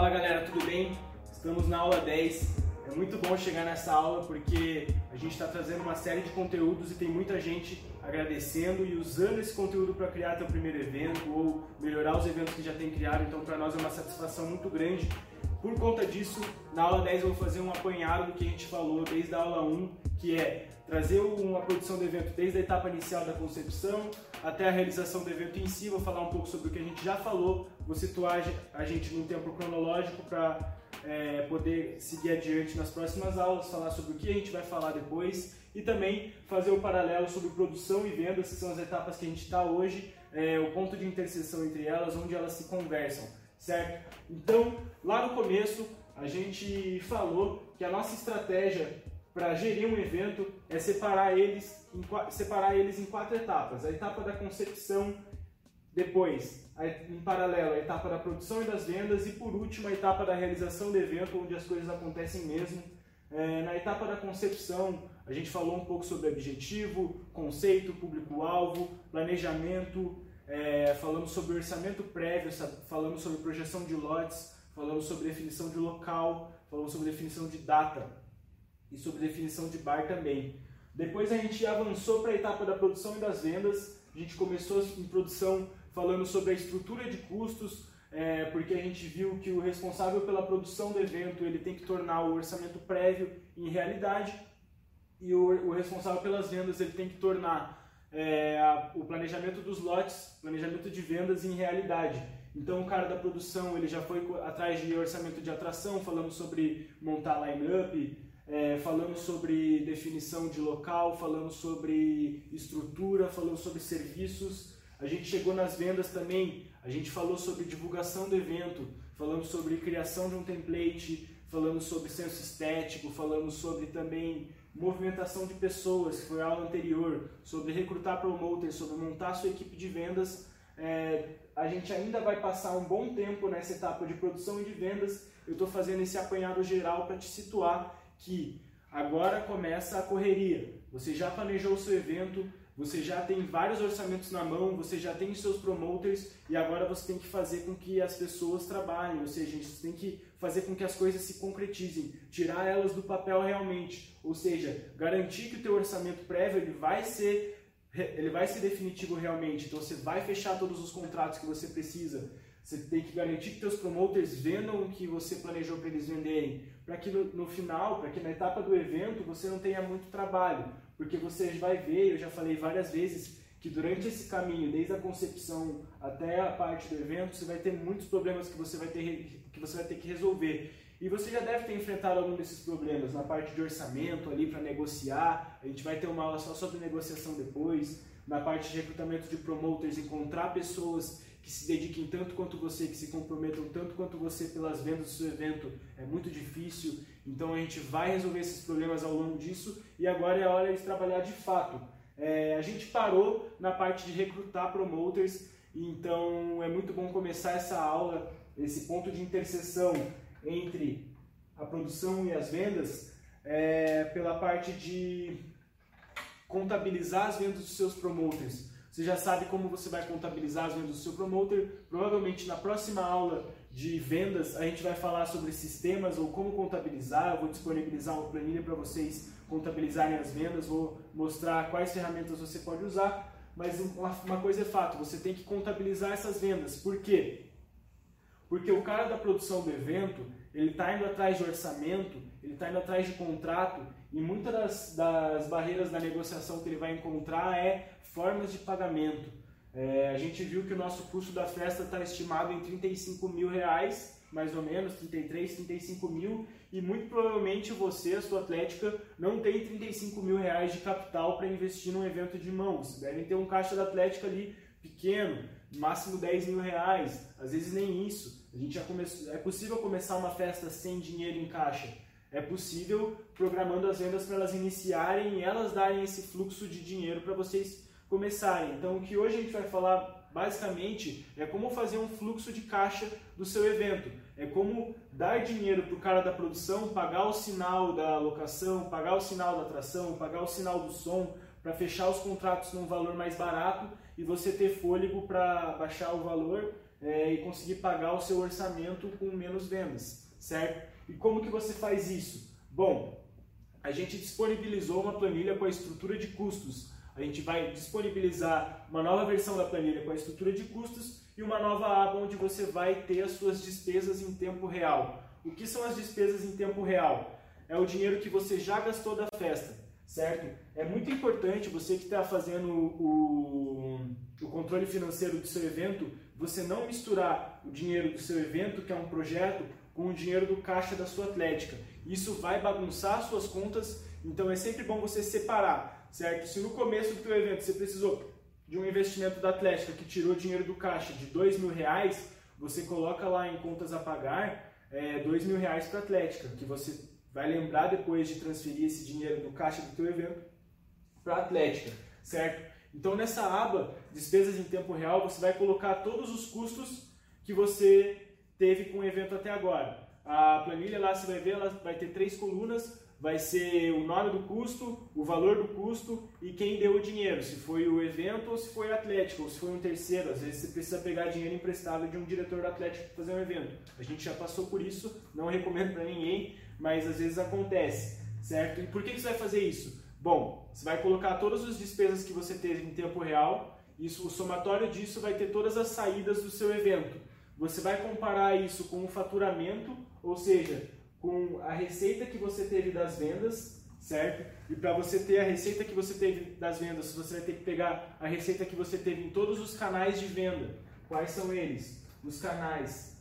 Fala galera, tudo bem? Estamos na aula 10. É muito bom chegar nessa aula porque a gente está trazendo uma série de conteúdos e tem muita gente agradecendo e usando esse conteúdo para criar seu primeiro evento ou melhorar os eventos que já tem criado. Então, para nós é uma satisfação muito grande. Por conta disso, na aula 10 eu vou fazer um apanhado do que a gente falou desde a aula 1, que é trazer uma produção do evento desde a etapa inicial da concepção até a realização do evento em si. Vou falar um pouco sobre o que a gente já falou, vou situar a gente num tempo cronológico para é, poder seguir adiante nas próximas aulas, falar sobre o que a gente vai falar depois e também fazer o paralelo sobre produção e vendas, que são as etapas que a gente está hoje, é, o ponto de interseção entre elas, onde elas se conversam, certo? Então, lá no começo, a gente falou que a nossa estratégia para gerir um evento é separar eles, em, separar eles em quatro etapas. A etapa da concepção, depois, em paralelo, a etapa da produção e das vendas e, por último, a etapa da realização do evento, onde as coisas acontecem mesmo. É, na etapa da concepção, a gente falou um pouco sobre objetivo, conceito, público-alvo, planejamento, é, falamos sobre orçamento prévio, falamos sobre projeção de lotes, falamos sobre definição de local, falamos sobre definição de data e sobre definição de bar também. Depois a gente avançou para a etapa da produção e das vendas, a gente começou em produção falando sobre a estrutura de custos, é, porque a gente viu que o responsável pela produção do evento ele tem que tornar o orçamento prévio em realidade e o, o responsável pelas vendas ele tem que tornar é, a, o planejamento dos lotes, planejamento de vendas em realidade. Então o cara da produção ele já foi atrás de orçamento de atração, falando sobre montar line-up, é, falando sobre definição de local, falando sobre estrutura, falando sobre serviços. A gente chegou nas vendas também, a gente falou sobre divulgação do evento, falando sobre criação de um template, falando sobre senso estético, falando sobre também movimentação de pessoas, que foi a aula anterior, sobre recrutar promoters, sobre montar sua equipe de vendas. É, a gente ainda vai passar um bom tempo nessa etapa de produção e de vendas. Eu estou fazendo esse apanhado geral para te situar que agora começa a correria. Você já planejou o seu evento, você já tem vários orçamentos na mão, você já tem seus promoters e agora você tem que fazer com que as pessoas trabalhem, ou seja, você tem que fazer com que as coisas se concretizem, tirar elas do papel realmente, ou seja, garantir que o teu orçamento prévio ele vai ser ele vai ser definitivo realmente, então você vai fechar todos os contratos que você precisa, você tem que garantir que teus promoters vendam o que você planejou para eles venderem, para que no, no final, para que na etapa do evento você não tenha muito trabalho, porque você vai ver, eu já falei várias vezes, que durante esse caminho, desde a concepção até a parte do evento, você vai ter muitos problemas que você vai ter que, você vai ter que resolver. E você já deve ter enfrentado algum desses problemas na parte de orçamento ali para negociar. A gente vai ter uma aula só sobre negociação depois. Na parte de recrutamento de promoters, encontrar pessoas que se dediquem tanto quanto você, que se comprometam tanto quanto você pelas vendas do seu evento, é muito difícil. Então a gente vai resolver esses problemas ao longo disso e agora é a hora de trabalhar de fato. É, a gente parou na parte de recrutar promoters, então é muito bom começar essa aula, esse ponto de interseção entre a produção e as vendas, é, pela parte de contabilizar as vendas dos seus promoters. Você já sabe como você vai contabilizar as vendas do seu promoter. Provavelmente na próxima aula de vendas a gente vai falar sobre sistemas ou como contabilizar. Eu vou disponibilizar uma planilha para vocês contabilizarem as vendas, vou mostrar quais ferramentas você pode usar. Mas uma coisa é fato, você tem que contabilizar essas vendas. Por quê? Porque o cara da produção do evento, ele está indo atrás de orçamento, ele está indo atrás de contrato e muitas das, das, barreiras da negociação que ele vai encontrar é formas de pagamento. É, a gente viu que o nosso custo da festa está estimado em 35 mil reais, mais ou menos, 33, 35 mil, e muito provavelmente você, a sua atlética, não tem 35 mil reais de capital para investir num evento de mãos. Devem ter um caixa da atlética ali pequeno, máximo 10 mil reais, às vezes nem isso. A gente já começou, é possível começar uma festa sem dinheiro em caixa. É possível programando as vendas para elas iniciarem e elas darem esse fluxo de dinheiro para vocês começarem. Então, o que hoje a gente vai falar basicamente é como fazer um fluxo de caixa do seu evento. É como dar dinheiro para o cara da produção, pagar o sinal da locação, pagar o sinal da atração, pagar o sinal do som, para fechar os contratos num valor mais barato e você ter fôlego para baixar o valor é, e conseguir pagar o seu orçamento com menos vendas, certo? E como que você faz isso? Bom, a gente disponibilizou uma planilha com a estrutura de custos. A gente vai disponibilizar uma nova versão da planilha com a estrutura de custos e uma nova aba onde você vai ter as suas despesas em tempo real. O que são as despesas em tempo real? É o dinheiro que você já gastou da festa, certo? É muito importante você que está fazendo o, o controle financeiro do seu evento, você não misturar o dinheiro do seu evento, que é um projeto, com o dinheiro do caixa da sua atlética. Isso vai bagunçar suas contas, então é sempre bom você separar, certo? Se no começo do teu evento você precisou de um investimento da atlética que tirou dinheiro do caixa de dois mil reais, você coloca lá em contas a pagar é, dois mil reais para a atlética, que você vai lembrar depois de transferir esse dinheiro do caixa do teu evento para a atlética, certo? Então nessa aba, despesas em tempo real, você vai colocar todos os custos que você teve com o evento até agora. A planilha lá você vai ver, ela vai ter três colunas, vai ser o nome do custo, o valor do custo e quem deu o dinheiro, se foi o evento ou se foi o Atlético, ou se foi um terceiro. Às vezes você precisa pegar dinheiro emprestado de um diretor do Atlético para fazer um evento. A gente já passou por isso, não recomendo para ninguém, mas às vezes acontece, certo? E por que você vai fazer isso? Bom, você vai colocar todas as despesas que você teve em tempo real, isso, o somatório disso vai ter todas as saídas do seu evento. Você vai comparar isso com o faturamento, ou seja, com a receita que você teve das vendas, certo? E para você ter a receita que você teve das vendas, você vai ter que pegar a receita que você teve em todos os canais de venda. Quais são eles? Os canais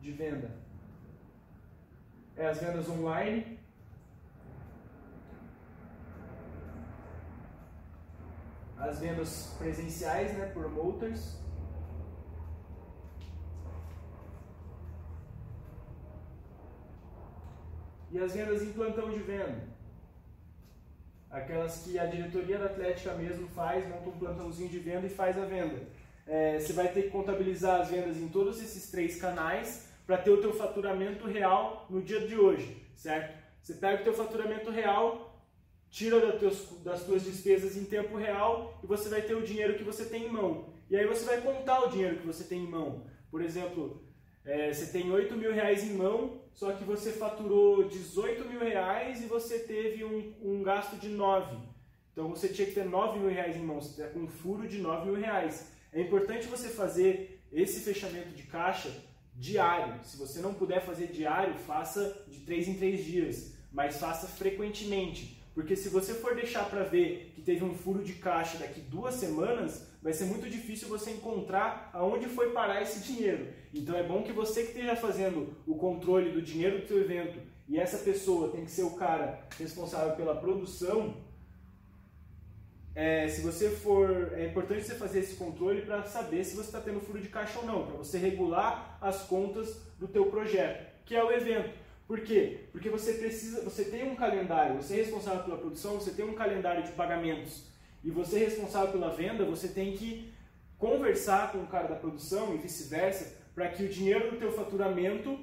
de venda. É as vendas online, as vendas presenciais, né, promoters, e as vendas em plantão de venda. Aquelas que a diretoria da Atlética mesmo faz, monta um plantãozinho de venda e faz a venda. É, você vai ter que contabilizar as vendas em todos esses três canais para ter o teu faturamento real no dia de hoje, certo? Você pega o teu faturamento real, tira das tuas, despesas em tempo real e você vai ter o dinheiro que você tem em mão. E aí você vai contar o dinheiro que você tem em mão. Por exemplo, é, você tem 8 mil reais em mão, só que você faturou 18 mil reais e você teve um, um gasto de 9. Então você tinha que ter 9 mil reais em mão, você está com um furo de 9 mil reais. É importante você fazer esse fechamento de caixa diário. Se você não puder fazer diário, faça de 3 em 3 dias, mas faça frequentemente. Porque se você for deixar para ver que teve um furo de caixa daqui duas semanas, vai ser muito difícil você encontrar aonde foi parar esse dinheiro. Então é bom que você que esteja fazendo o controle do dinheiro do seu evento e essa pessoa tem que ser o cara responsável pela produção. É, se você for, é importante você fazer esse controle para saber se você está tendo furo de caixa ou não, para você regular as contas do teu projeto, que é o evento. Por quê? Porque você precisa, você tem um calendário, você é responsável pela produção, você tem um calendário de pagamentos e você é responsável pela venda, você tem que conversar com o cara da produção e vice-versa para que o dinheiro do teu faturamento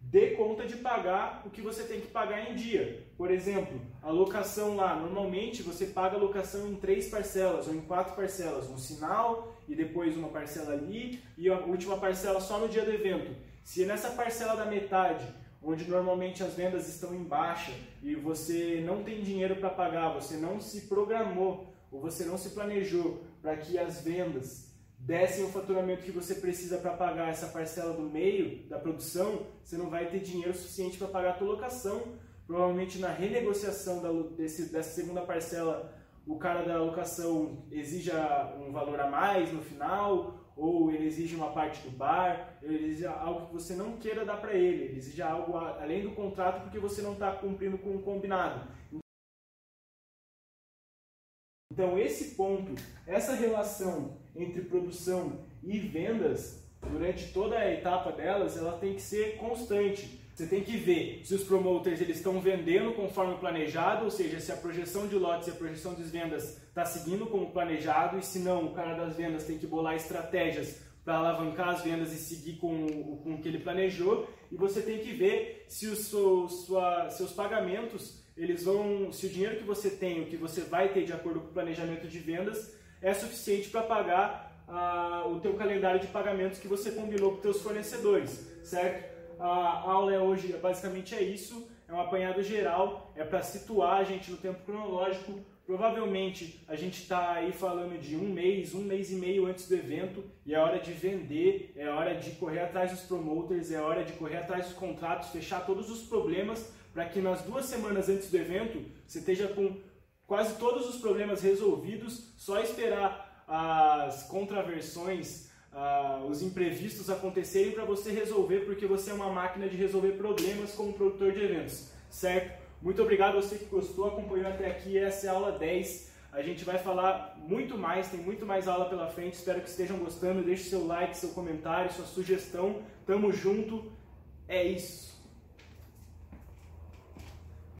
dê conta de pagar o que você tem que pagar em dia. Por exemplo, a locação lá, normalmente você paga a locação em três parcelas ou em quatro parcelas, um sinal e depois uma parcela ali e a última parcela só no dia do evento. Se nessa parcela da metade onde normalmente as vendas estão em baixa e você não tem dinheiro para pagar, você não se programou ou você não se planejou para que as vendas dessem o faturamento que você precisa para pagar essa parcela do meio da produção, você não vai ter dinheiro suficiente para pagar a tua locação. Provavelmente na renegociação da, desse, dessa segunda parcela, o cara da locação exija um valor a mais no final, ou ele exige uma parte do bar, ele exige algo que você não queira dar para ele, ele exige algo além do contrato porque você não está cumprindo com o combinado. Então esse ponto, essa relação entre produção e vendas, durante toda a etapa delas, ela tem que ser constante. Você tem que ver se os promoters eles estão vendendo conforme planejado, ou seja, se a projeção de lotes e a projeção de vendas está seguindo como planejado, e se não, o cara das vendas tem que bolar estratégias para alavancar as vendas e seguir com, com o que ele planejou. E você tem que ver se os sua, seus pagamentos, eles vão, se o dinheiro que você tem, o que você vai ter de acordo com o planejamento de vendas, é suficiente para pagar ah, o teu calendário de pagamentos que você combinou com teus fornecedores, certo? A aula é hoje basicamente é isso, é um apanhado geral, é para situar a gente no tempo cronológico. Provavelmente a gente está aí falando de um mês, um mês e meio antes do evento, e é hora de vender, é hora de correr atrás dos promoters, é hora de correr atrás dos contratos, fechar todos os problemas para que nas duas semanas antes do evento você esteja com quase todos os problemas resolvidos, só esperar as contraversões, uh, os imprevistos acontecerem para você resolver, porque você é uma máquina de resolver problemas como produtor de eventos, certo? Muito obrigado a você que gostou, acompanhou até aqui, essa é a aula 10. A gente vai falar muito mais, tem muito mais aula pela frente. Espero que estejam gostando. Deixe seu like, seu comentário, sua sugestão. Tamo junto. É isso.